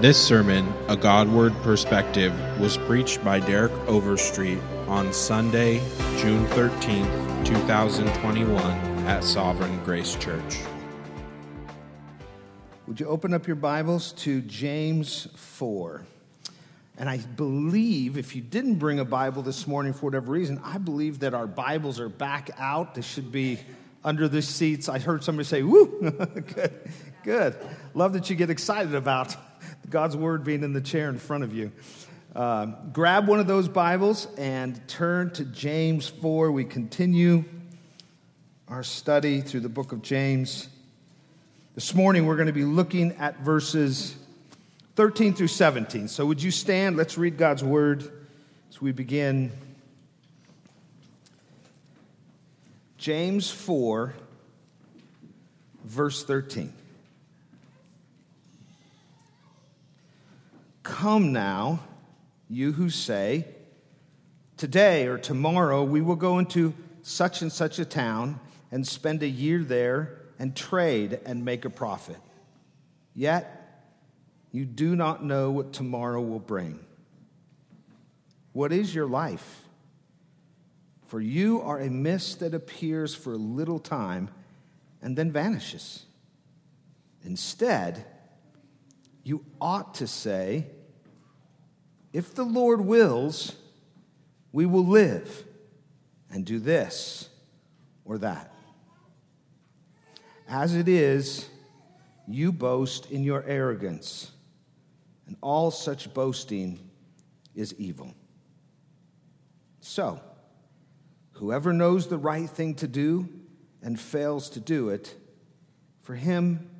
This sermon, A Godward Perspective, was preached by Derek Overstreet on Sunday, June 13th, 2021, at Sovereign Grace Church. Would you open up your Bibles to James 4? And I believe if you didn't bring a Bible this morning for whatever reason, I believe that our Bibles are back out. They should be under the seats. I heard somebody say, Woo! good, good. Love that you get excited about God's Word being in the chair in front of you. Uh, grab one of those Bibles and turn to James 4. We continue our study through the book of James. This morning, we're going to be looking at verses 13 through 17. So, would you stand? Let's read God's Word as we begin. James 4, verse 13. Come now, you who say, Today or tomorrow we will go into such and such a town and spend a year there and trade and make a profit. Yet you do not know what tomorrow will bring. What is your life? For you are a mist that appears for a little time and then vanishes. Instead, you ought to say, If the Lord wills, we will live and do this or that. As it is, you boast in your arrogance, and all such boasting is evil. So, Whoever knows the right thing to do and fails to do it, for him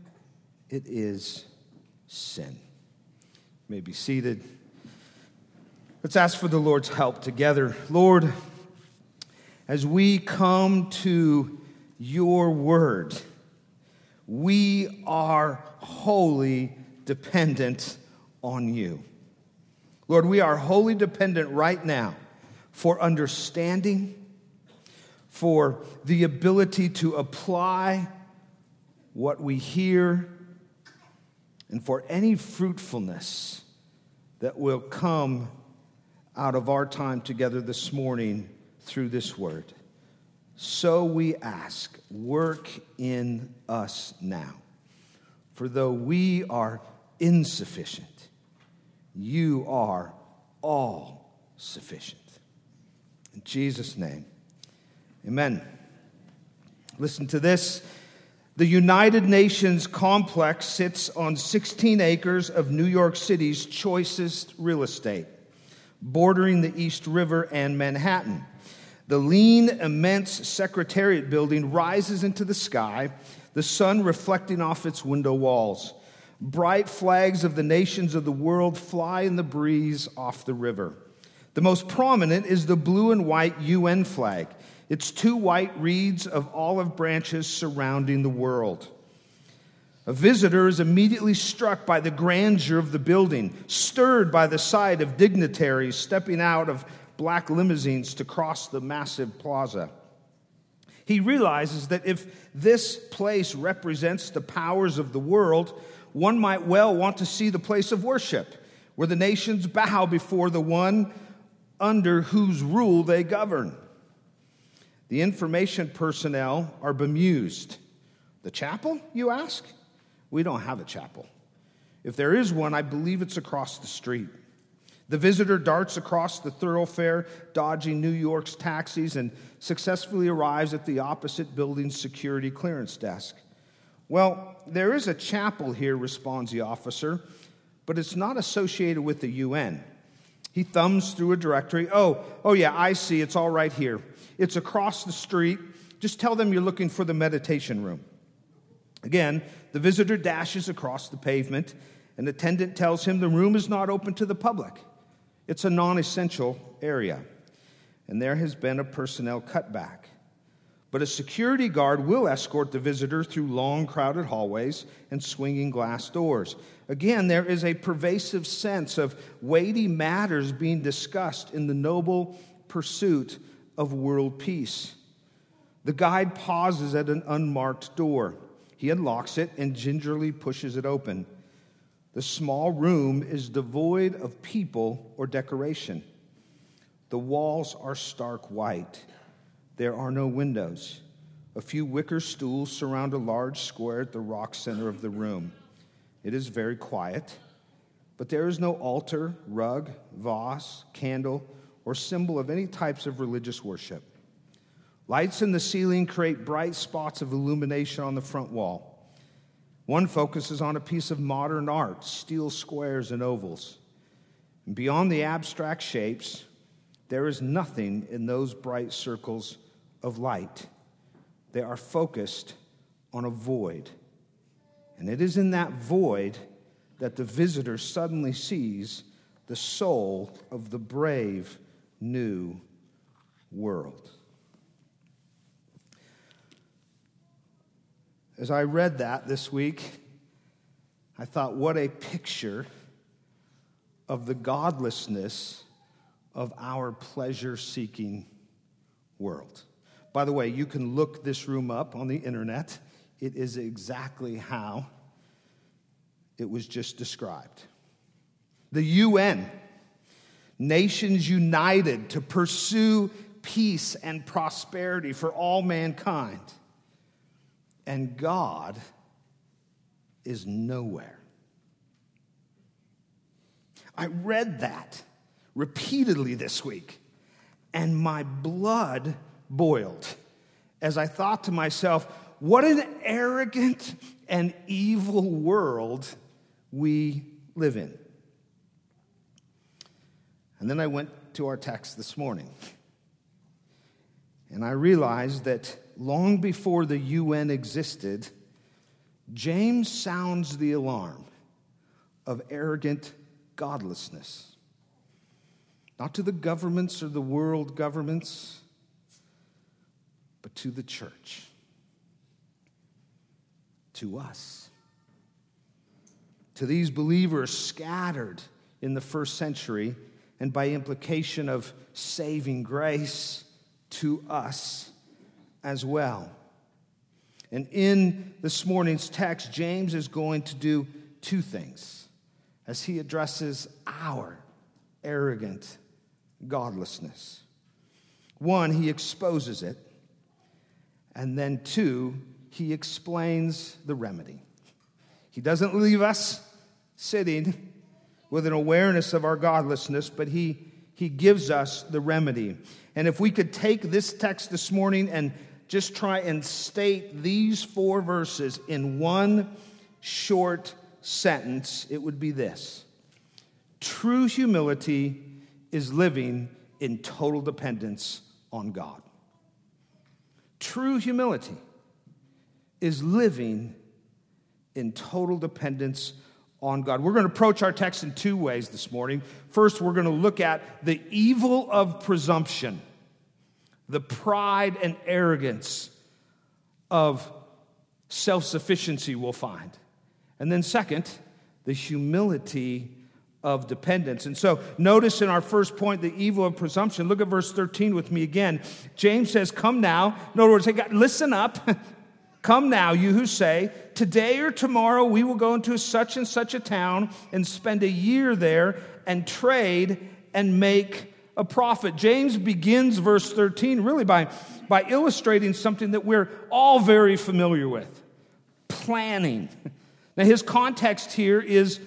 it is sin. You may be seated. Let's ask for the Lord's help together. Lord, as we come to your word, we are wholly dependent on you. Lord, we are wholly dependent right now for understanding for the ability to apply what we hear, and for any fruitfulness that will come out of our time together this morning through this word. So we ask, work in us now. For though we are insufficient, you are all sufficient. In Jesus' name. Amen. Listen to this. The United Nations complex sits on 16 acres of New York City's choicest real estate, bordering the East River and Manhattan. The lean, immense Secretariat building rises into the sky, the sun reflecting off its window walls. Bright flags of the nations of the world fly in the breeze off the river. The most prominent is the blue and white UN flag. Its two white reeds of olive branches surrounding the world. A visitor is immediately struck by the grandeur of the building, stirred by the sight of dignitaries stepping out of black limousines to cross the massive plaza. He realizes that if this place represents the powers of the world, one might well want to see the place of worship, where the nations bow before the one under whose rule they govern. The information personnel are bemused. The chapel, you ask? We don't have a chapel. If there is one, I believe it's across the street. The visitor darts across the thoroughfare, dodging New York's taxis, and successfully arrives at the opposite building's security clearance desk. Well, there is a chapel here, responds the officer, but it's not associated with the UN. He thumbs through a directory. Oh, oh yeah, I see. It's all right here. It's across the street. Just tell them you're looking for the meditation room. Again, the visitor dashes across the pavement. An attendant tells him the room is not open to the public. It's a non essential area. And there has been a personnel cutback. But a security guard will escort the visitor through long, crowded hallways and swinging glass doors. Again, there is a pervasive sense of weighty matters being discussed in the noble pursuit of world peace. The guide pauses at an unmarked door. He unlocks it and gingerly pushes it open. The small room is devoid of people or decoration. The walls are stark white. There are no windows. A few wicker stools surround a large square at the rock center of the room. It is very quiet, but there is no altar, rug, vase, candle, or symbol of any types of religious worship. Lights in the ceiling create bright spots of illumination on the front wall. One focuses on a piece of modern art, steel squares and ovals. And beyond the abstract shapes, there is nothing in those bright circles of light. They are focused on a void. And it is in that void that the visitor suddenly sees the soul of the brave new world. As I read that this week, I thought, what a picture of the godlessness of our pleasure seeking world. By the way, you can look this room up on the internet. It is exactly how it was just described. The UN, nations united to pursue peace and prosperity for all mankind and God is nowhere. I read that repeatedly this week, and my blood boiled as I thought to myself, what an arrogant and evil world we live in. And then I went to our text this morning, and I realized that long before the UN existed, James sounds the alarm of arrogant godlessness. Not to the governments or the world governments, but to the church, to us, to these believers scattered in the first century, and by implication of saving grace to us as well. And in this morning's text, James is going to do two things as he addresses our arrogant godlessness. One, he exposes it. And then two, he explains the remedy. He doesn't leave us sitting with an awareness of our godlessness, but he, he gives us the remedy. And if we could take this text this morning and just try and state these four verses in one short sentence, it would be this True humility is living in total dependence on God. True humility is living in total dependence on God. We're going to approach our text in two ways this morning. First, we're going to look at the evil of presumption the pride and arrogance of self sufficiency, we'll find. And then, second, the humility of dependence. And so, notice in our first point, the evil of presumption. Look at verse 13 with me again. James says, Come now. In other words, hey, God, listen up. Come now, you who say, Today or tomorrow we will go into such and such a town and spend a year there and trade and make a profit. James begins verse 13 really by, by illustrating something that we're all very familiar with planning. Now, his context here is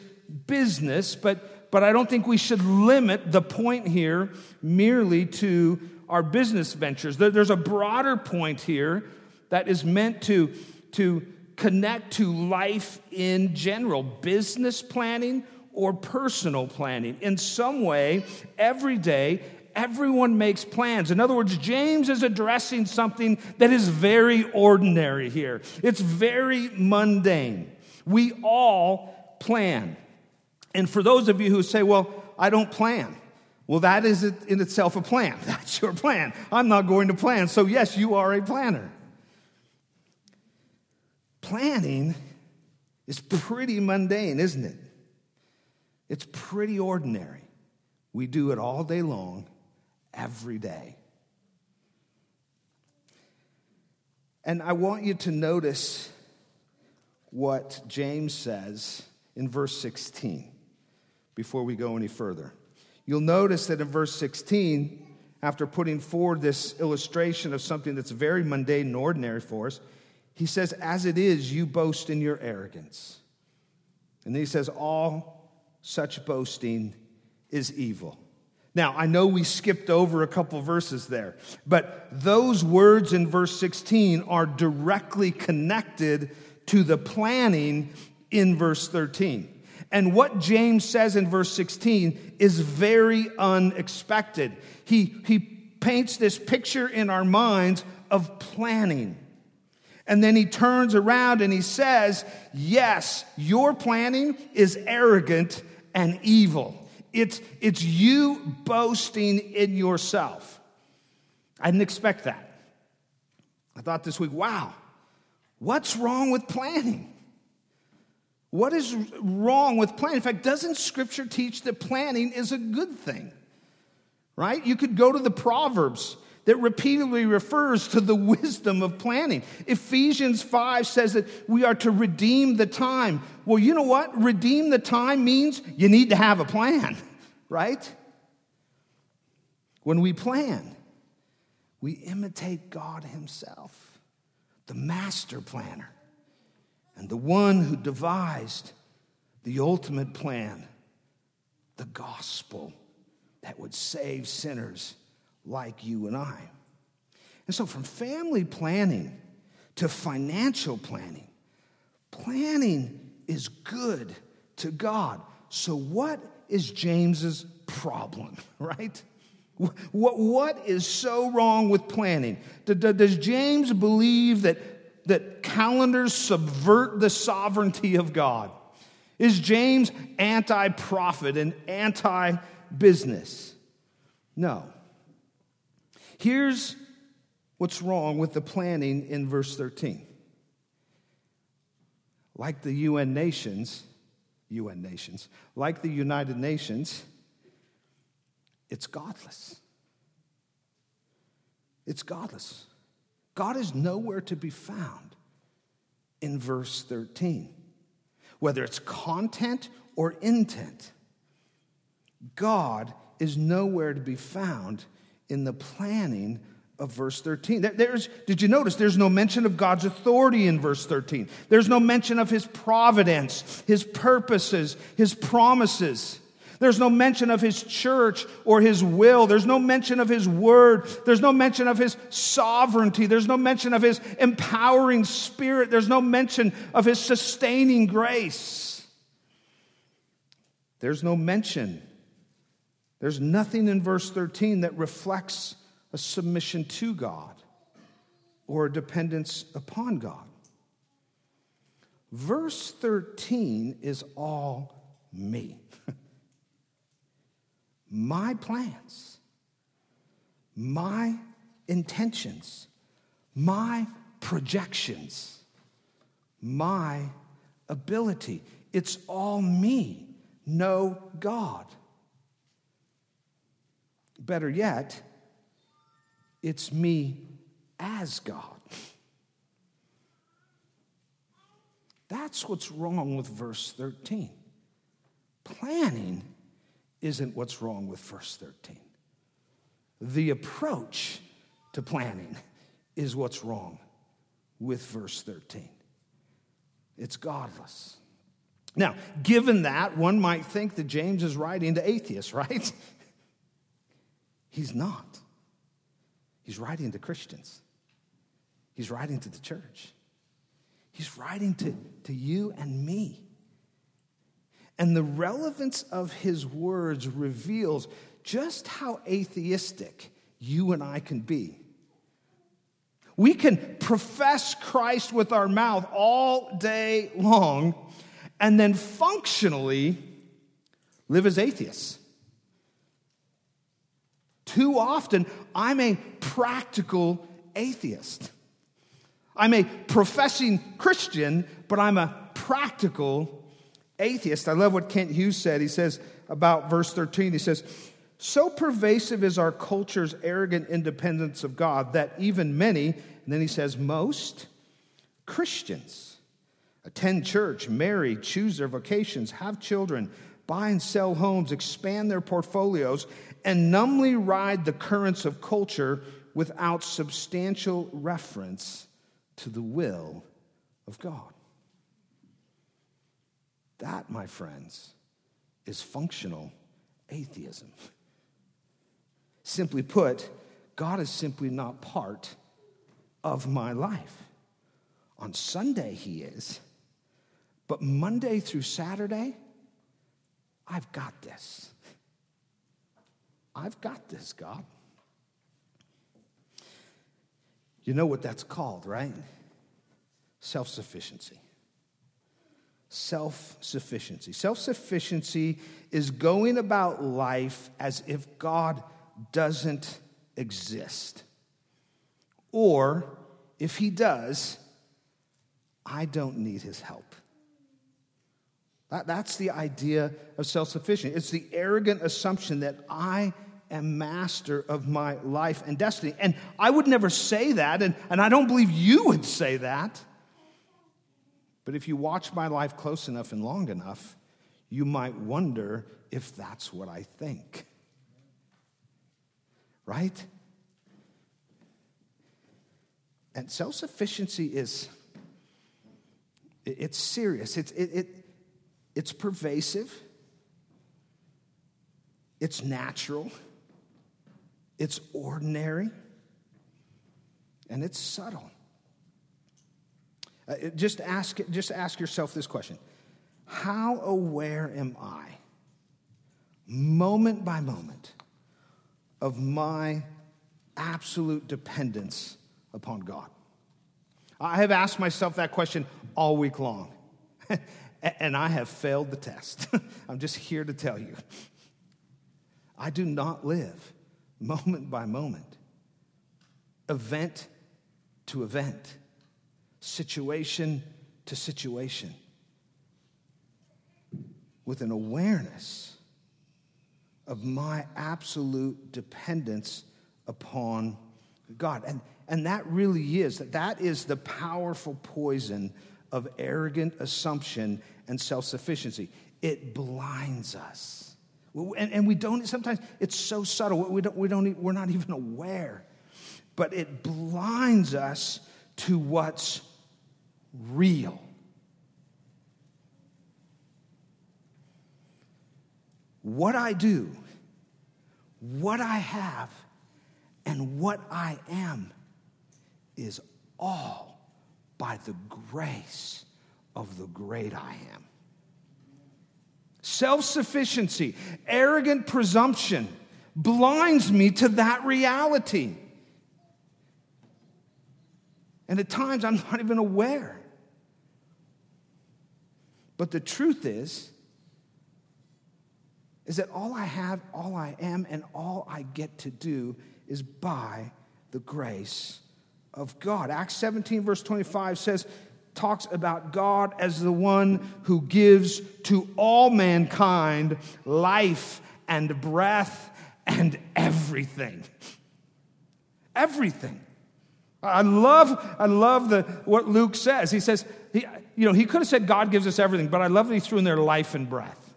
business, but, but I don't think we should limit the point here merely to our business ventures. There, there's a broader point here that is meant to, to connect to life in general business planning or personal planning. In some way, every day, everyone makes plans. In other words, James is addressing something that is very ordinary here, it's very mundane. We all plan. And for those of you who say, well, I don't plan, well, that is in itself a plan. That's your plan. I'm not going to plan. So, yes, you are a planner. Planning is pretty mundane, isn't it? It's pretty ordinary. We do it all day long, every day. And I want you to notice what James says in verse 16 before we go any further. You'll notice that in verse 16, after putting forward this illustration of something that's very mundane and ordinary for us, he says, As it is, you boast in your arrogance. And then he says, All such boasting is evil. Now, I know we skipped over a couple verses there, but those words in verse 16 are directly connected to the planning in verse 13. And what James says in verse 16 is very unexpected. He, he paints this picture in our minds of planning. And then he turns around and he says, Yes, your planning is arrogant and evil. It's, it's you boasting in yourself. I didn't expect that. I thought this week, wow, what's wrong with planning? What is wrong with planning? In fact, doesn't Scripture teach that planning is a good thing? Right? You could go to the Proverbs that repeatedly refers to the wisdom of planning. Ephesians 5 says that we are to redeem the time. Well, you know what? Redeem the time means you need to have a plan, right? When we plan, we imitate God Himself, the master planner and the one who devised the ultimate plan, the gospel that would save sinners like you and I. And so, from family planning to financial planning, planning is good to God. So, what is James's problem, right? What, what is so wrong with planning? Does James believe that that calendars subvert the sovereignty of God? Is James anti profit and anti business? No. Here's what's wrong with the planning in verse 13. Like the UN nations, UN nations, like the United Nations, it's godless. It's godless. God is nowhere to be found in verse 13, whether it's content or intent. God is nowhere to be found in the planning of verse 13. There's, did you notice there's no mention of God's authority in verse 13? There's no mention of his providence, his purposes, his promises. There's no mention of his church or his will. There's no mention of his word. There's no mention of his sovereignty. There's no mention of his empowering spirit. There's no mention of his sustaining grace. There's no mention. There's nothing in verse 13 that reflects a submission to God or a dependence upon God. Verse 13 is all me my plans, my intentions, my projections, my ability. It's all me, no God. Better yet, it's me as God. That's what's wrong with verse 13. Planning isn't what's wrong with verse 13. The approach to planning is what's wrong with verse 13. It's godless. Now, given that, one might think that James is writing to atheists, right? He's not. He's writing to Christians, he's writing to the church, he's writing to, to you and me. And the relevance of his words reveals just how atheistic you and I can be. We can profess Christ with our mouth all day long and then functionally live as atheists. Too often, I'm a practical atheist. I'm a professing Christian, but I'm a practical atheist. I love what Kent Hughes said. He says about verse 13, he says, So pervasive is our culture's arrogant independence of God that even many, and then he says, most Christians attend church, marry, choose their vocations, have children, buy and sell homes, expand their portfolios, and numbly ride the currents of culture without substantial reference to the will of God. That, my friends, is functional atheism. Simply put, God is simply not part of my life. On Sunday, He is, but Monday through Saturday, I've got this. I've got this, God. You know what that's called, right? Self sufficiency. Self sufficiency. Self sufficiency is going about life as if God doesn't exist. Or if he does, I don't need his help. That, that's the idea of self sufficiency. It's the arrogant assumption that I am master of my life and destiny. And I would never say that, and, and I don't believe you would say that. But if you watch my life close enough and long enough, you might wonder if that's what I think. Right? And self sufficiency is. It's serious. It's, it, it, it's pervasive. It's natural. It's ordinary. And it's subtle. Uh, just, ask, just ask yourself this question How aware am I, moment by moment, of my absolute dependence upon God? I have asked myself that question all week long, and I have failed the test. I'm just here to tell you. I do not live moment by moment, event to event situation to situation with an awareness of my absolute dependence upon God. And, and that really is, that, that is the powerful poison of arrogant assumption and self sufficiency. It blinds us. And, and, we don't, sometimes it's so subtle, we don't, we don't, we're not even aware. But it blinds us to what's real. What I do, what I have, and what I am is all by the grace of the great I am. Self sufficiency, arrogant presumption blinds me to that reality. And at times I'm not even aware. But the truth is, is that all I have, all I am, and all I get to do is by the grace of God. Acts 17, verse 25 says, talks about God as the one who gives to all mankind life and breath and everything. Everything. I love, I love the, what Luke says. He says, he, you know, he could have said God gives us everything, but I love that he threw in there life and breath.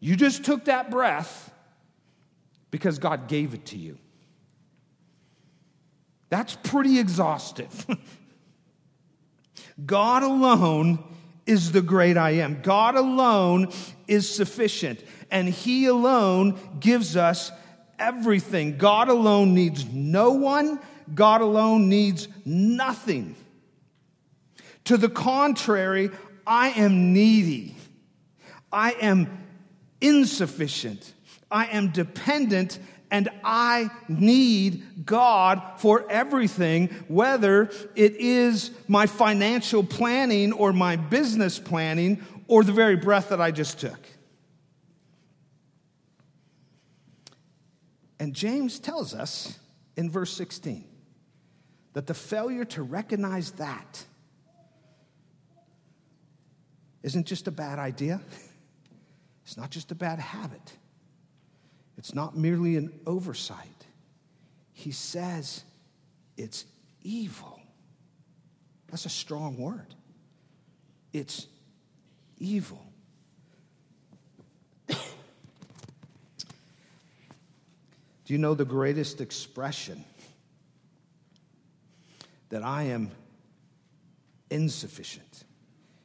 You just took that breath because God gave it to you. That's pretty exhaustive. God alone is the great I am. God alone is sufficient, and He alone gives us everything. God alone needs no one God alone needs nothing. To the contrary, I am needy. I am insufficient. I am dependent and I need God for everything, whether it is my financial planning or my business planning or the very breath that I just took. And James tells us in verse 16 that the failure to recognize that isn't just a bad idea, it's not just a bad habit, it's not merely an oversight. He says it's evil. That's a strong word. It's evil. Do you know the greatest expression that I am insufficient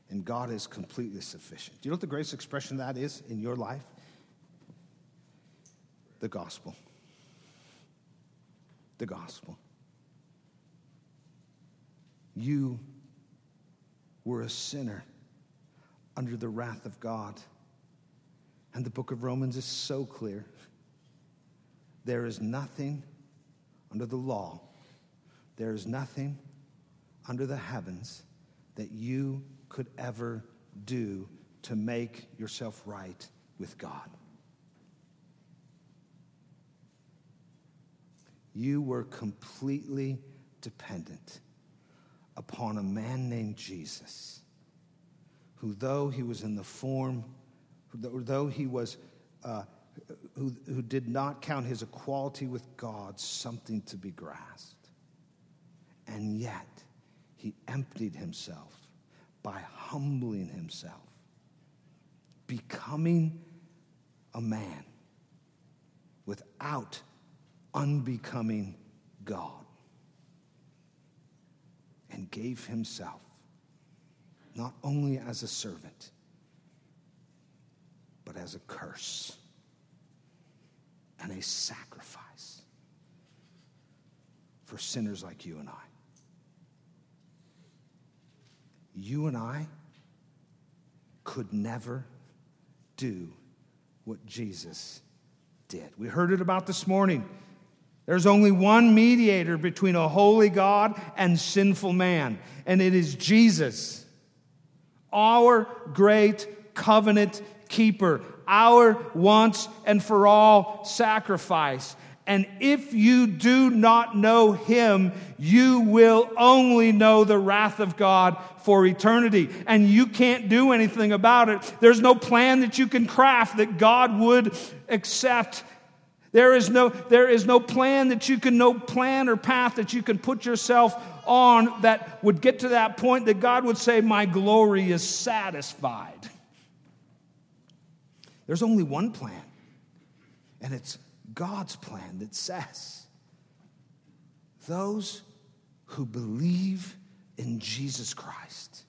and God is completely sufficient? Do you know what the greatest expression that is in your life? The gospel. The gospel. You were a sinner under the wrath of God. And the book of Romans is so clear. There is nothing under the law, there is nothing under the heavens that you could ever do to make yourself right with God. You were completely dependent upon a man named Jesus, who, though he was in the form, though he was, uh, who, who did not count his equality with God something to be grasped, and yet he emptied himself by humbling himself, becoming a man without unbecoming God and gave himself not only as a servant, but as a curse and a sacrifice for sinners like you and I. You and I could never do what Jesus did. We heard it about this morning. There's only one mediator between a holy God and sinful man, and it is Jesus, our great covenant keeper, our once and for all sacrifice. And if you do not know him, you will only know the wrath of God for eternity. And you can't do anything about it. There's no plan that you can craft that God would accept there is no, there is no plan that you can, no plan or path that you can put yourself on that would get to that point that God would say, My glory is satisfied. There's only one plan, and it's God's plan that says, Those who believe in Jesus Christ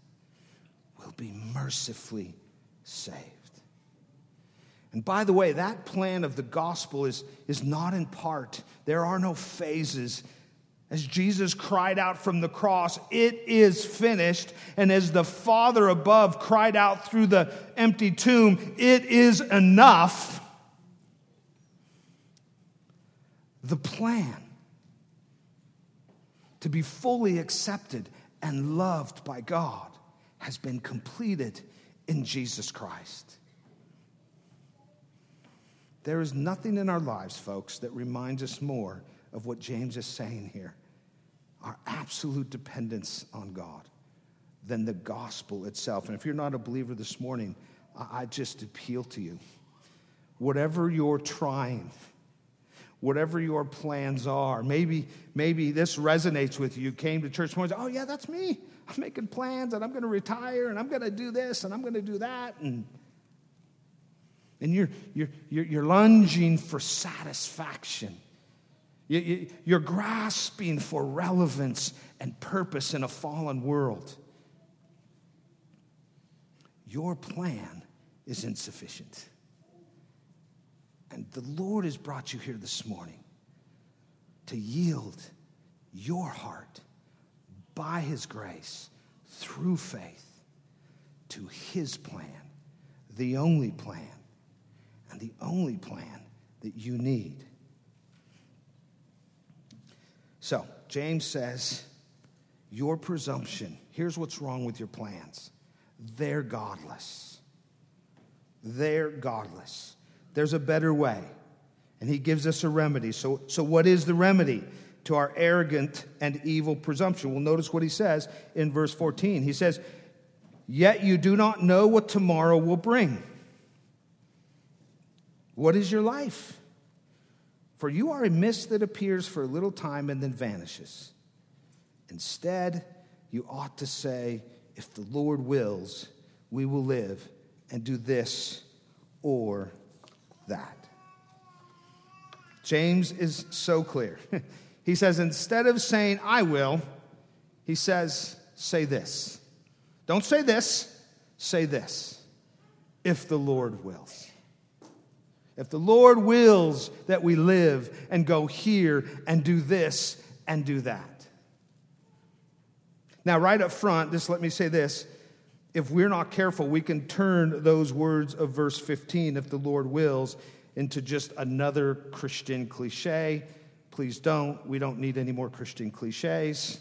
will be mercifully saved. And by the way, that plan of the gospel is, is not in part. There are no phases. As Jesus cried out from the cross, it is finished. And as the Father above cried out through the empty tomb, it is enough. The plan to be fully accepted and loved by God has been completed in Jesus Christ. There is nothing in our lives, folks, that reminds us more of what James is saying here our absolute dependence on God than the gospel itself. And if you're not a believer this morning, I just appeal to you. Whatever you're trying, whatever your plans are, maybe, maybe this resonates with you. You came to church and oh, yeah, that's me. I'm making plans and I'm going to retire and I'm going to do this and I'm going to do that. And and you're, you're, you're, you're lunging for satisfaction. You, you're grasping for relevance and purpose in a fallen world. Your plan is insufficient. And the Lord has brought you here this morning to yield your heart by His grace through faith to His plan, the only plan and the only plan that you need. So, James says, Your presumption, here's what's wrong with your plans they're godless. They're godless. There's a better way. And he gives us a remedy. So, so what is the remedy to our arrogant and evil presumption? Well, notice what he says in verse 14. He says, Yet you do not know what tomorrow will bring. What is your life? For you are a mist that appears for a little time and then vanishes. Instead, you ought to say, if the Lord wills, we will live and do this or that. James is so clear. he says, instead of saying, I will, he says, say this. Don't say this, say this. If the Lord wills. If the Lord wills that we live and go here and do this and do that. Now, right up front, just let me say this. If we're not careful, we can turn those words of verse 15, if the Lord wills, into just another Christian cliche. Please don't. We don't need any more Christian cliches.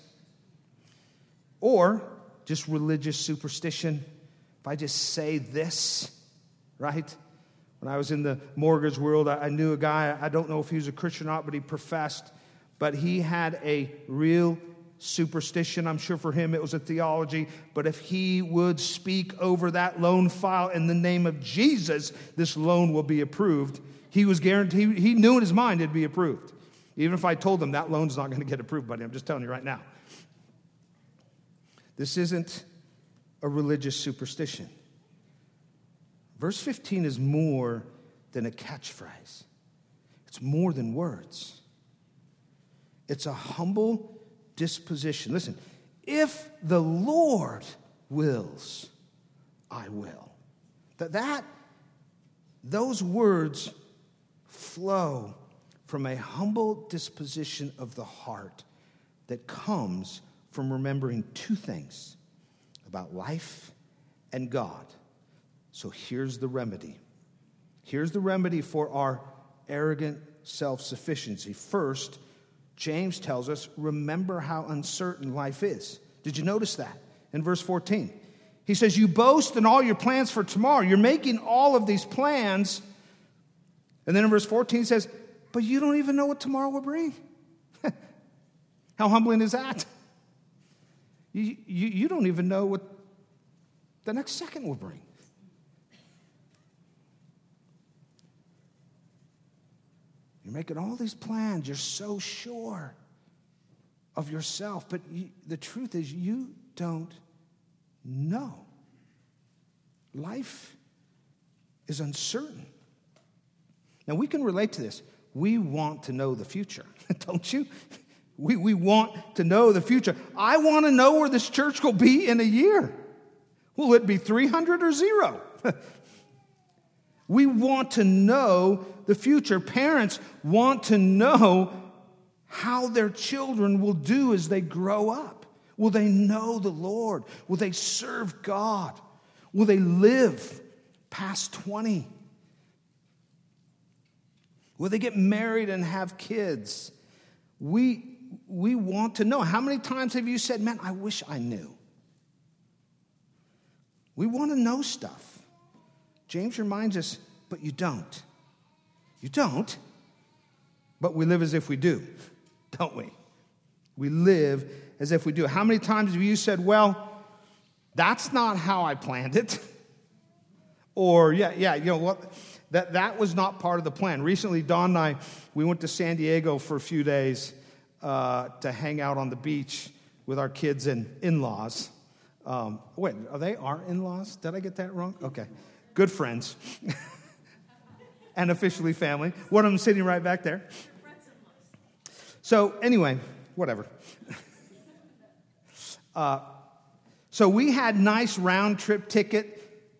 Or just religious superstition. If I just say this, right? When I was in the mortgage world, I knew a guy, I don't know if he was a Christian or not, but he professed, but he had a real superstition. I'm sure for him it was a theology, but if he would speak over that loan file in the name of Jesus, this loan will be approved. He was guaranteed, he knew in his mind it'd be approved. Even if I told him that loan's not going to get approved, buddy, I'm just telling you right now. This isn't a religious superstition. Verse 15 is more than a catchphrase, it's more than words. It's a humble disposition. Listen, if the Lord wills, I will. That, that those words flow from a humble disposition of the heart that comes from remembering two things about life and God. So here's the remedy. Here's the remedy for our arrogant self sufficiency. First, James tells us, remember how uncertain life is. Did you notice that in verse 14? He says, You boast in all your plans for tomorrow. You're making all of these plans. And then in verse 14, he says, But you don't even know what tomorrow will bring. how humbling is that? You, you, you don't even know what the next second will bring. You're making all these plans. You're so sure of yourself. But you, the truth is, you don't know. Life is uncertain. Now, we can relate to this. We want to know the future, don't you? We, we want to know the future. I want to know where this church will be in a year. Will it be 300 or zero? We want to know the future. Parents want to know how their children will do as they grow up. Will they know the Lord? Will they serve God? Will they live past 20? Will they get married and have kids? We, we want to know. How many times have you said, Man, I wish I knew? We want to know stuff. James reminds us, but you don't. You don't, but we live as if we do, don't we? We live as if we do. How many times have you said, well, that's not how I planned it? Or, yeah, yeah, you know what? That, that was not part of the plan. Recently, Don and I, we went to San Diego for a few days uh, to hang out on the beach with our kids and in laws. Um, wait, are they our in laws? Did I get that wrong? Okay good friends, and officially family. One of them sitting right back there. So, anyway, whatever. Uh, so, we had nice round trip ticket.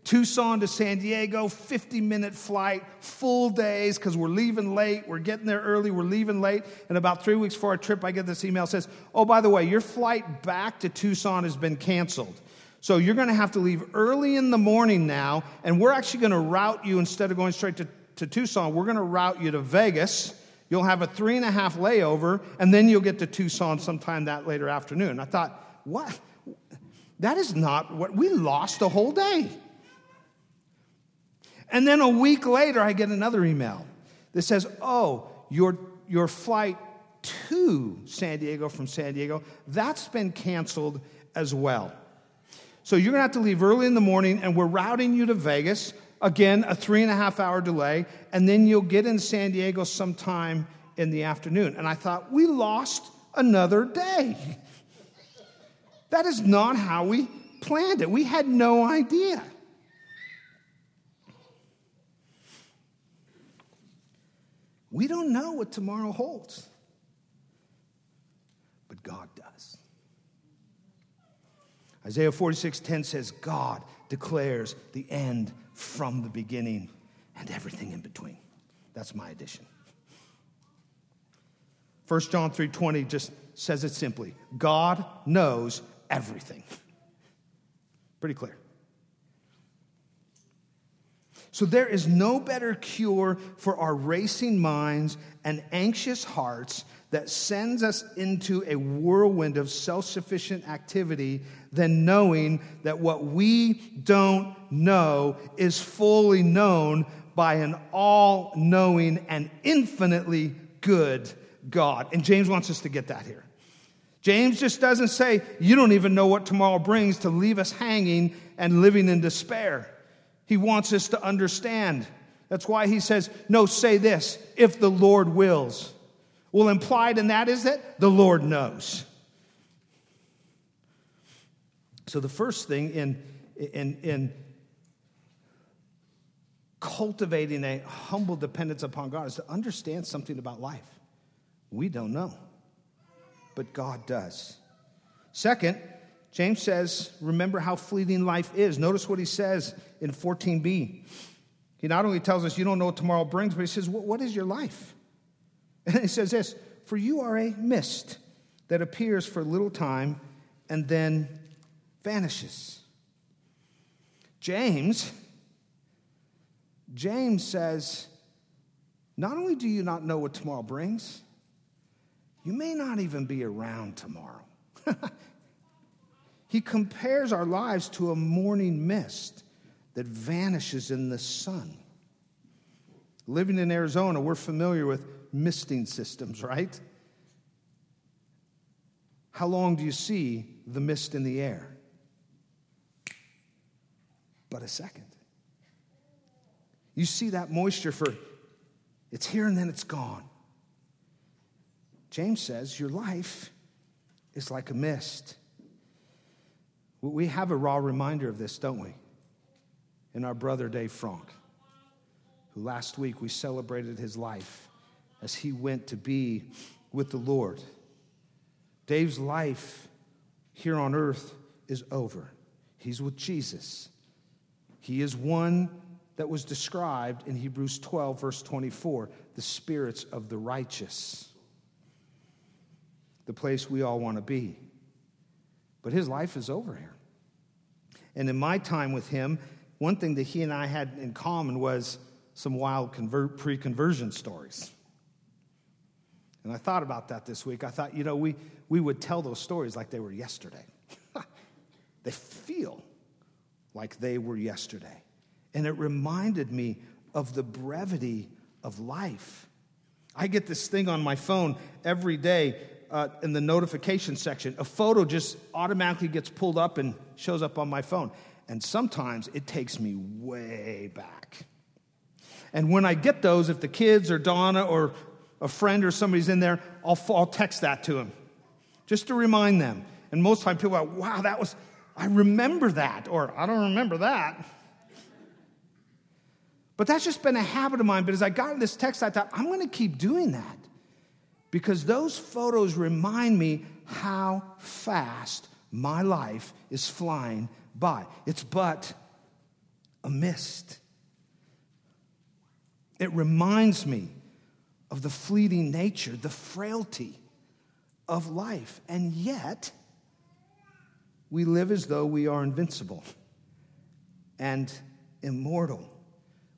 Tucson to San Diego, 50 minute flight, full days because we're leaving late. We're getting there early, we're leaving late. And about three weeks before our trip, I get this email says, Oh, by the way, your flight back to Tucson has been canceled. So you're going to have to leave early in the morning now, and we're actually going to route you instead of going straight to, to Tucson, we're going to route you to Vegas. You'll have a three and a half layover, and then you'll get to Tucson sometime that later afternoon. I thought, what? That is not what we lost a whole day. And then a week later, I get another email that says, oh, your, your flight to San Diego from San Diego, that's been canceled as well. So you're to have to leave early in the morning, and we're routing you to Vegas. Again, a three and a half hour delay, and then you'll get in San Diego sometime in the afternoon. And I thought, we lost another day. That is not how we planned it. We had no idea. We don't know what tomorrow holds, but God does. Isaiah 46:10 says, God declares the end from the beginning and everything in between. That's my addition. 1 John 3:20 just says it simply. God knows everything. Pretty clear. So there is no better cure for our racing minds and anxious hearts that sends us into a whirlwind of self sufficient activity than knowing that what we don't know is fully known by an all knowing and infinitely good God. And James wants us to get that here. James just doesn't say, You don't even know what tomorrow brings to leave us hanging and living in despair. He wants us to understand. That's why he says, No, say this, if the Lord wills. Well, implied in that is that the Lord knows. So, the first thing in, in, in cultivating a humble dependence upon God is to understand something about life. We don't know, but God does. Second, James says, remember how fleeting life is. Notice what he says in 14b. He not only tells us you don't know what tomorrow brings, but he says, What is your life? And he says this For you are a mist that appears for a little time and then vanishes. James, James says, Not only do you not know what tomorrow brings, you may not even be around tomorrow. He compares our lives to a morning mist that vanishes in the sun. Living in Arizona, we're familiar with misting systems, right? How long do you see the mist in the air? But a second. You see that moisture for it's here and then it's gone. James says your life is like a mist. We have a raw reminder of this, don't we? In our brother Dave Frank, who last week we celebrated his life as he went to be with the Lord. Dave's life here on earth is over. He's with Jesus. He is one that was described in Hebrews 12, verse 24, the spirits of the righteous, the place we all want to be. But his life is over here. And in my time with him, one thing that he and I had in common was some wild convert, pre conversion stories. And I thought about that this week. I thought, you know, we, we would tell those stories like they were yesterday. they feel like they were yesterday. And it reminded me of the brevity of life. I get this thing on my phone every day uh, in the notification section. A photo just automatically gets pulled up and shows up on my phone. And sometimes it takes me way back. And when I get those, if the kids or Donna or a friend or somebody's in there, I'll, I'll text that to them just to remind them. And most time people are, wow, that was, I remember that, or I don't remember that. But that's just been a habit of mine. But as I got this text, I thought, I'm going to keep doing that because those photos remind me how fast my life is flying by. It's but a mist. It reminds me of the fleeting nature, the frailty of life. And yet, we live as though we are invincible and immortal.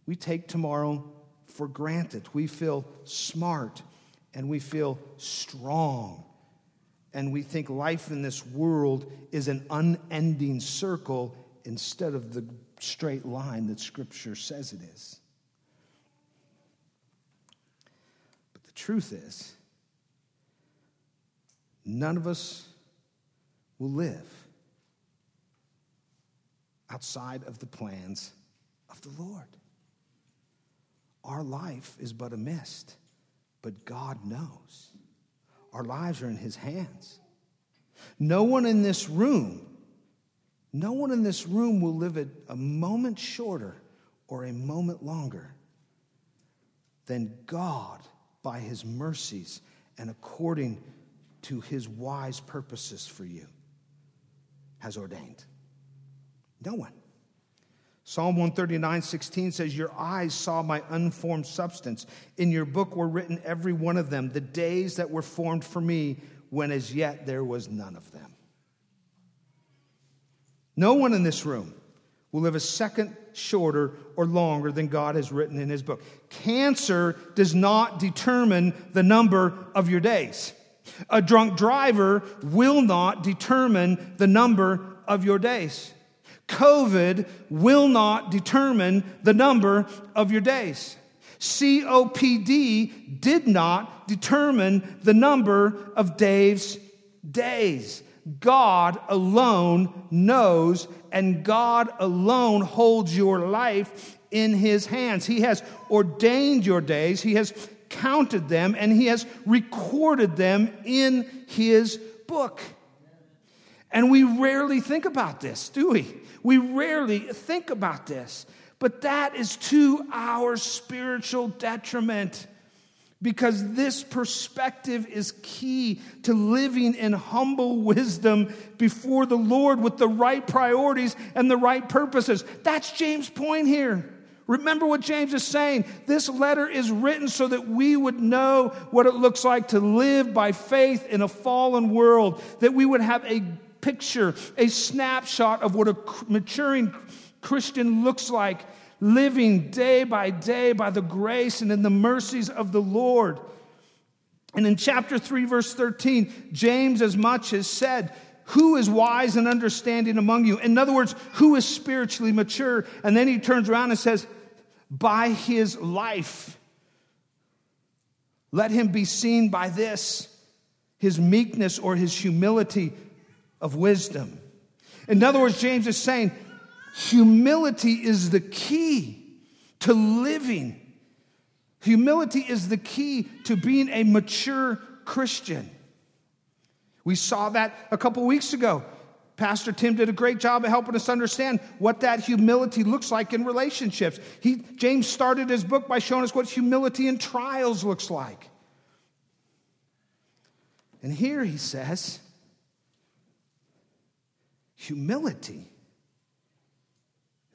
We take tomorrow for granted. We feel smart and we feel strong and we think life in this world is an unending circle instead of the straight line that Scripture says it is. But the truth is, none of us will live outside of the plans of the Lord. Our life is but a mist, but God knows. Our lives are in His hands. No one in this room No one in this room will live it a moment shorter or a moment longer than God, by his mercies and according to his wise purposes for you, has ordained. No one. Psalm 139, 16 says, Your eyes saw my unformed substance. In your book were written every one of them, the days that were formed for me, when as yet there was none of them. No one in this room will live a second shorter or longer than God has written in his book. Cancer does not determine the number of your days. A drunk driver will not determine the number of your days. COVID will not determine the number of your days. COPD did not determine the number of Dave's days. God alone knows, and God alone holds your life in his hands. He has ordained your days, he has counted them, and he has recorded them in his book. And we rarely think about this, do we? We rarely think about this. But that is to our spiritual detriment because this perspective is key to living in humble wisdom before the Lord with the right priorities and the right purposes. That's James' point here. Remember what James is saying. This letter is written so that we would know what it looks like to live by faith in a fallen world, that we would have a picture, a snapshot of what a maturing Christian looks like living day by day by the grace and in the mercies of the Lord. And in chapter 3, verse 13, James as much has said, Who is wise and understanding among you? In other words, who is spiritually mature? And then he turns around and says, By his life. Let him be seen by this, his meekness or his humility of wisdom. In other words, James is saying, Humility is the key to living. Humility is the key to being a mature Christian. We saw that a couple weeks ago. Pastor Tim did a great job of helping us understand what that humility looks like in relationships. He, James started his book by showing us what humility in trials looks like. And here he says, humility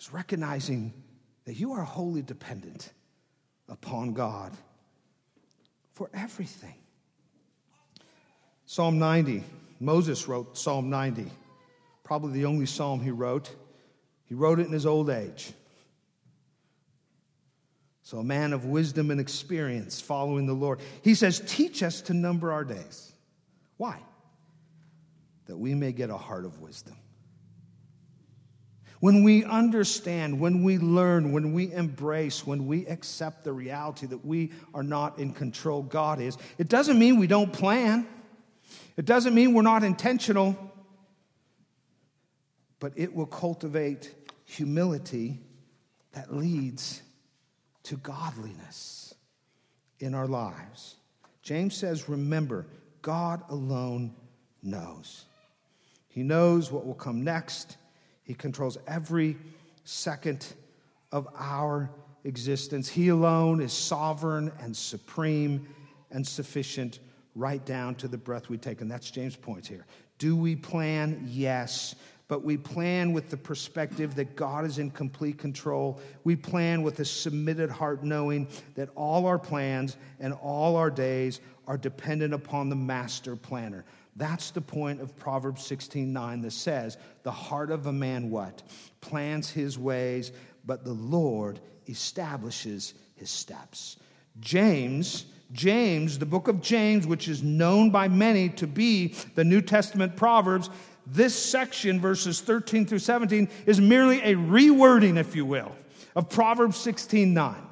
is recognizing that you are wholly dependent upon God for everything. Psalm 90, Moses wrote Psalm 90, probably the only psalm he wrote. He wrote it in his old age. So, a man of wisdom and experience following the Lord. He says, Teach us to number our days. Why? That we may get a heart of wisdom. When we understand, when we learn, when we embrace, when we accept the reality that we are not in control, God is, it doesn't mean we don't plan. It doesn't mean we're not intentional. But it will cultivate humility that leads to godliness in our lives. James says, Remember, God alone knows. He knows what will come next. He controls every second of our existence. He alone is sovereign and supreme and sufficient right down to the breath we take. And that's James' point here. Do we plan? Yes. But we plan with the perspective that God is in complete control. We plan with a submitted heart, knowing that all our plans and all our days are dependent upon the master planner. That's the point of Proverbs 16:9 that says, "The heart of a man what? Plans his ways, but the Lord establishes his steps." James, James, the book of James, which is known by many to be the New Testament Proverbs, this section, verses 13 through 17, is merely a rewording, if you will, of Proverbs 16:9.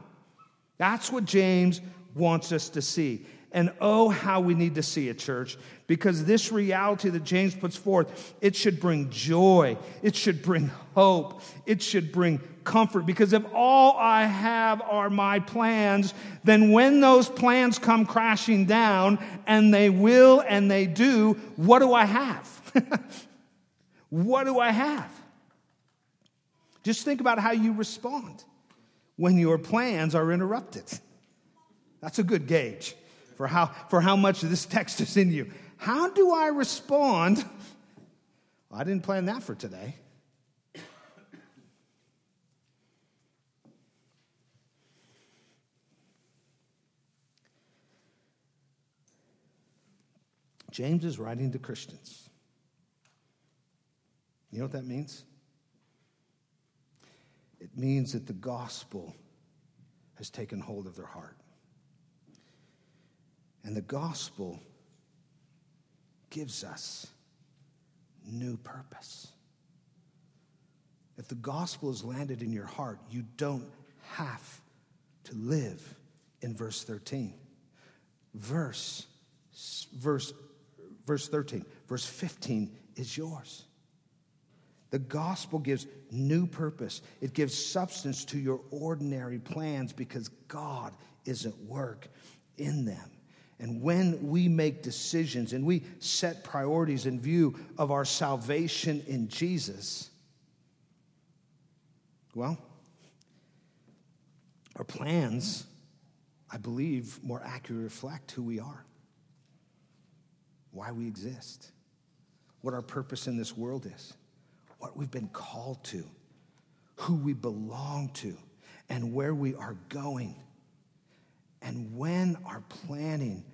That's what James wants us to see. And oh, how we need to see it, church, because this reality that James puts forth, it should bring joy, it should bring hope, it should bring comfort. Because if all I have are my plans, then when those plans come crashing down, and they will and they do, what do I have? what do I have? Just think about how you respond when your plans are interrupted. That's a good gauge for how, for how much this text is in you. How do I respond? Well, I didn't plan that for today. James is writing to Christians. You know what that means? It means that the gospel has taken hold of their heart. And the gospel gives us new purpose. If the gospel has landed in your heart, you don't have to live in verse 13. Verse, verse, verse 13, verse 15 is yours. The gospel gives new purpose. It gives substance to your ordinary plans because God is at work in them. And when we make decisions and we set priorities in view of our salvation in Jesus, well, our plans, I believe, more accurately reflect who we are, why we exist, what our purpose in this world is what we've been called to, who we belong to, and where we are going. And when our planning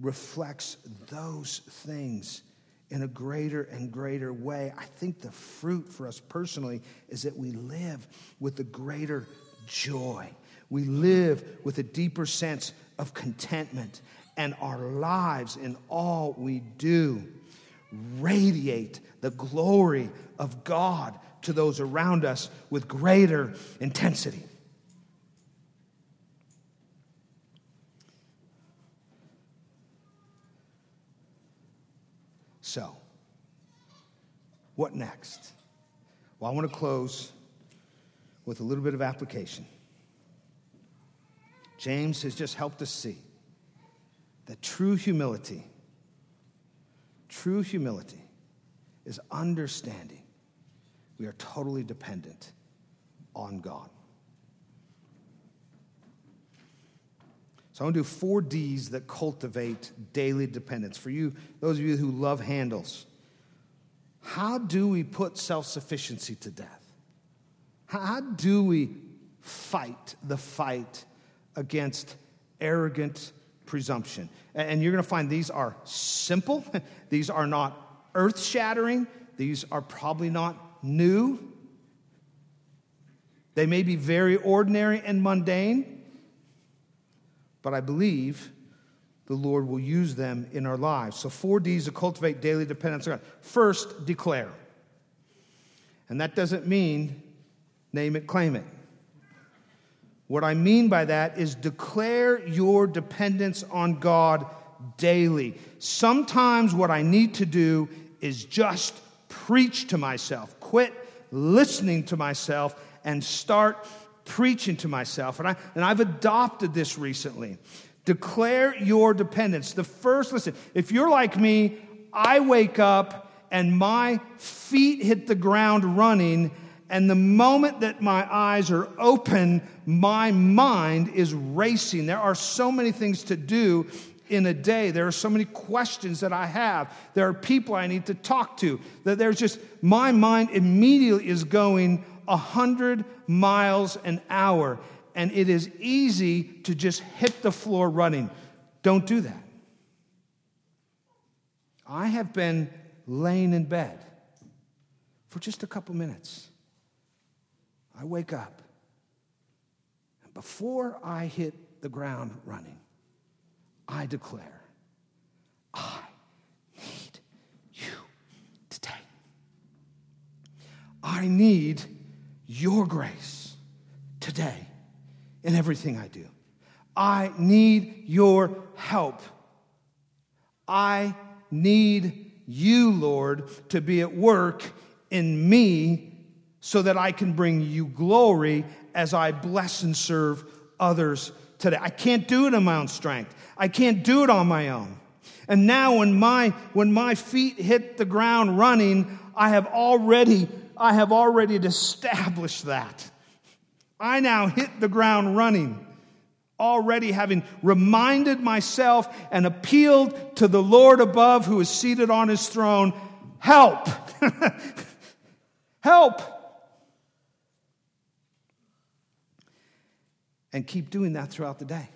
reflects those things in a greater and greater way, I think the fruit for us personally is that we live with a greater joy. We live with a deeper sense of contentment, and our lives in all we do radiate the glory of God to those around us with greater intensity. So, what next? Well, I want to close with a little bit of application. James has just helped us see that true humility True humility is understanding we are totally dependent on God. So I want to do four D's that cultivate daily dependence. For you, those of you who love handles, how do we put self sufficiency to death? How do we fight the fight against arrogant presumption. And you're going to find these are simple, these are not earth shattering, these are probably not new. They may be very ordinary and mundane, but I believe the Lord will use them in our lives. So, four D's to cultivate daily dependence on God. First, declare. And that doesn't mean name it, claim it. What I mean by that is declare your dependence on God daily. Sometimes what I need to do is just preach to myself, quit listening to myself, and start preaching to myself. And, I, and I've adopted this recently. Declare your dependence. The first, listen, if you're like me, I wake up and my feet hit the ground running and the moment that my eyes are open, my mind is racing. There are so many things to do in a day. There are so many questions that I have. There are people I need to talk to. That there's just, my mind immediately is going 100 miles an hour. And it is easy to just hit the floor running. Don't do that. I have been laying in bed for just a couple minutes I wake up, and before I hit the ground running, I declare, I need you today. I need your grace today in everything I do. I need your help. I need you, Lord, to be at work in me so that I can bring you glory as I bless and serve others today. I can't do it in my own strength. I can't do it on my own. And now when my when my feet hit the ground running, I have already I have already established that. I now hit the ground running, already having reminded myself and appealed to the Lord above who is seated on his throne help! help! And keep doing that throughout the day.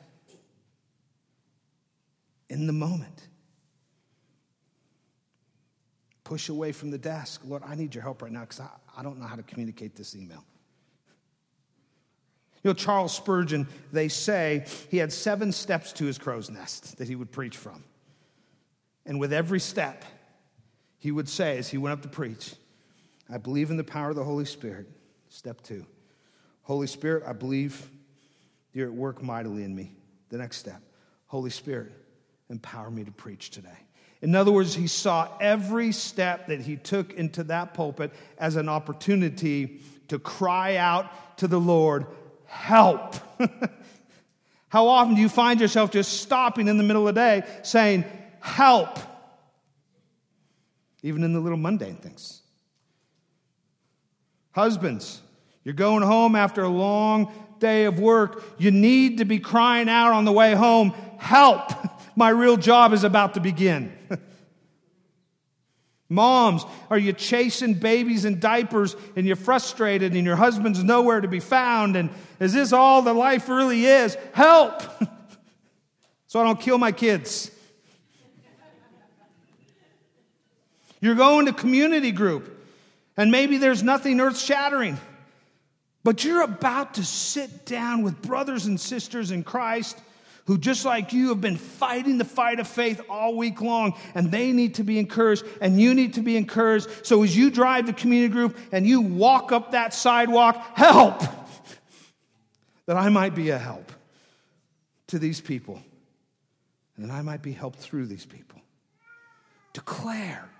In the moment. Push away from the desk. Lord, I need your help right now because I, I don't know how to communicate this email. You know, Charles Spurgeon, they say he had seven steps to his crow's nest that he would preach from. And with every step, he would say, as he went up to preach, I believe in the power of the Holy Spirit. Step two Holy Spirit, I believe you're at work mightily in me. The next step Holy Spirit, empower me to preach today. In other words, he saw every step that he took into that pulpit as an opportunity to cry out to the Lord, help. How often do you find yourself just stopping in the middle of the day saying, help? Even in the little mundane things. Husbands, you're going home after a long day of work. You need to be crying out on the way home, help! My real job is about to begin. Moms, are you chasing babies in diapers and you're frustrated and your husband's nowhere to be found? And is this all the life really is? Help! so I don't kill my kids. You're going to community group and maybe there's nothing earth shattering, but you're about to sit down with brothers and sisters in Christ who, just like you, have been fighting the fight of faith all week long, and they need to be encouraged, and you need to be encouraged. So, as you drive the community group and you walk up that sidewalk, help! That I might be a help to these people, and that I might be helped through these people. Declare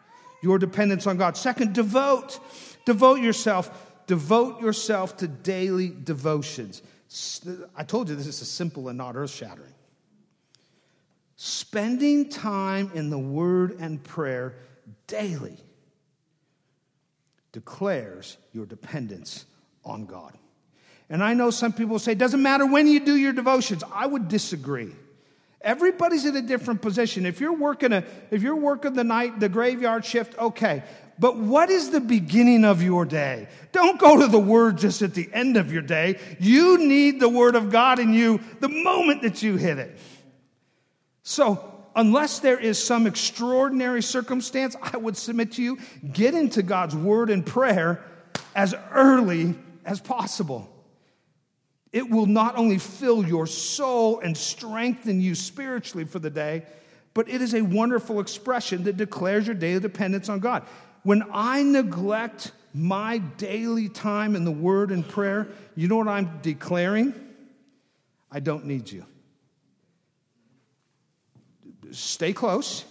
your dependence on God. Second, devote. Devote yourself. Devote yourself to daily devotions. I told you this is simple and not earth shattering. Spending time in the Word and prayer daily declares your dependence on God. And I know some people say, it doesn't matter when you do your devotions. I would disagree. Everybody's in a different position. If you're working a, if you're working the night, the graveyard shift, okay. But what is the beginning of your day? Don't go to the word just at the end of your day. You need the word of God in you the moment that you hit it. So, unless there is some extraordinary circumstance, I would submit to you get into God's word and prayer as early as possible. It will not only fill your soul and strengthen you spiritually for the day, but it is a wonderful expression that declares your daily dependence on God. When I neglect my daily time in the word and prayer, you know what I'm declaring? I don't need you stay close,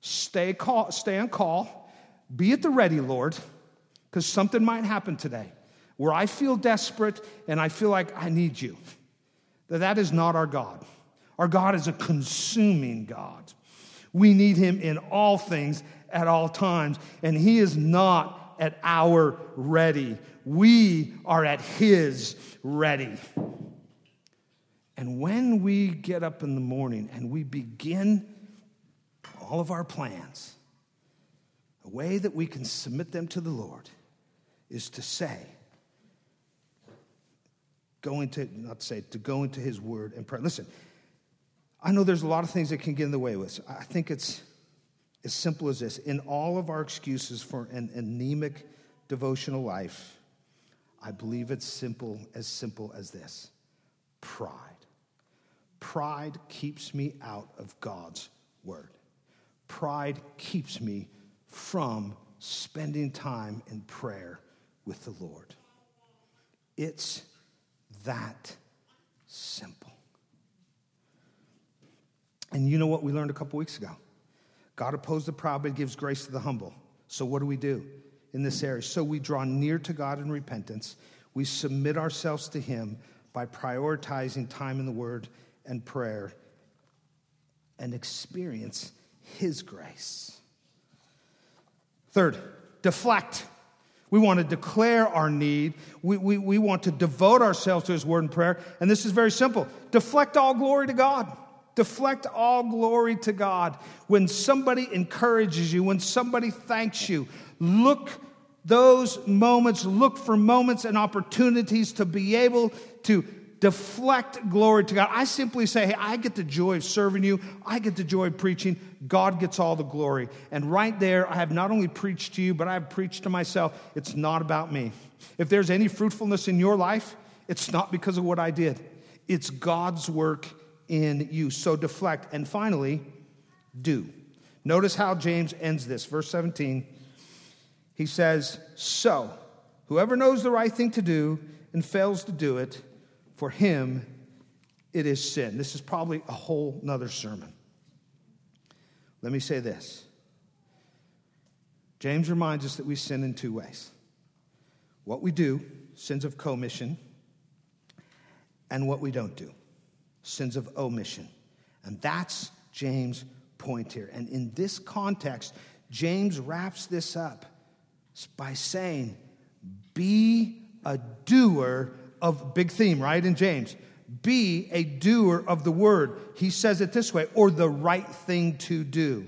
stay, call, stay on call, be at the ready, Lord, because something might happen today where I feel desperate and I feel like I need you. That that is not our God. Our God is a consuming God. We need him in all things at all times, and he is not at our ready. We are at his ready. And when we get up in the morning and we begin all of our plans, a way that we can submit them to the Lord is to say, go into, not say, to go into His Word and pray. Listen, I know there's a lot of things that can get in the way of us. I think it's as simple as this. In all of our excuses for an anemic devotional life, I believe it's simple, as simple as this pride. Pride keeps me out of God's word. Pride keeps me from spending time in prayer with the Lord. It's that simple. And you know what we learned a couple weeks ago? God opposed the proud, but gives grace to the humble. So, what do we do in this area? So, we draw near to God in repentance. We submit ourselves to Him by prioritizing time in the Word and prayer and experience His grace. Third, deflect. We want to declare our need. We, we, we want to devote ourselves to His word and prayer. And this is very simple deflect all glory to God. Deflect all glory to God. When somebody encourages you, when somebody thanks you, look those moments, look for moments and opportunities to be able to deflect glory to God. I simply say, hey, I get the joy of serving you. I get the joy of preaching. God gets all the glory. And right there, I have not only preached to you, but I have preached to myself. It's not about me. If there's any fruitfulness in your life, it's not because of what I did, it's God's work in you. So deflect. And finally, do. Notice how James ends this. Verse 17, he says, So, whoever knows the right thing to do and fails to do it, for him, it is sin. This is probably a whole nother sermon. Let me say this James reminds us that we sin in two ways what we do, sins of commission, and what we don't do, sins of omission. And that's James' point here. And in this context, James wraps this up by saying, Be a doer of big theme, right, in James. Be a doer of the word. He says it this way, or the right thing to do.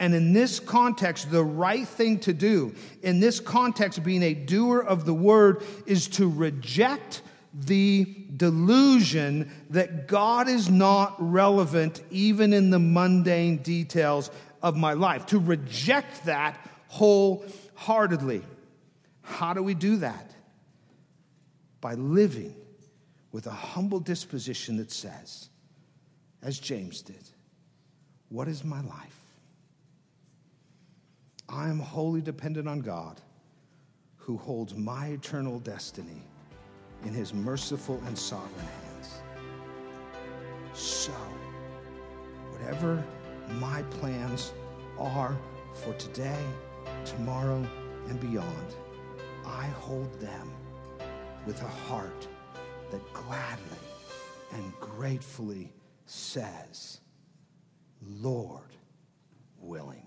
And in this context, the right thing to do, in this context, being a doer of the word is to reject the delusion that God is not relevant even in the mundane details of my life, to reject that wholeheartedly. How do we do that? By living with a humble disposition that says, as James did, What is my life? I am wholly dependent on God who holds my eternal destiny in his merciful and sovereign hands. So, whatever my plans are for today, tomorrow, and beyond, I hold them with a heart that gladly and gratefully says, Lord willing.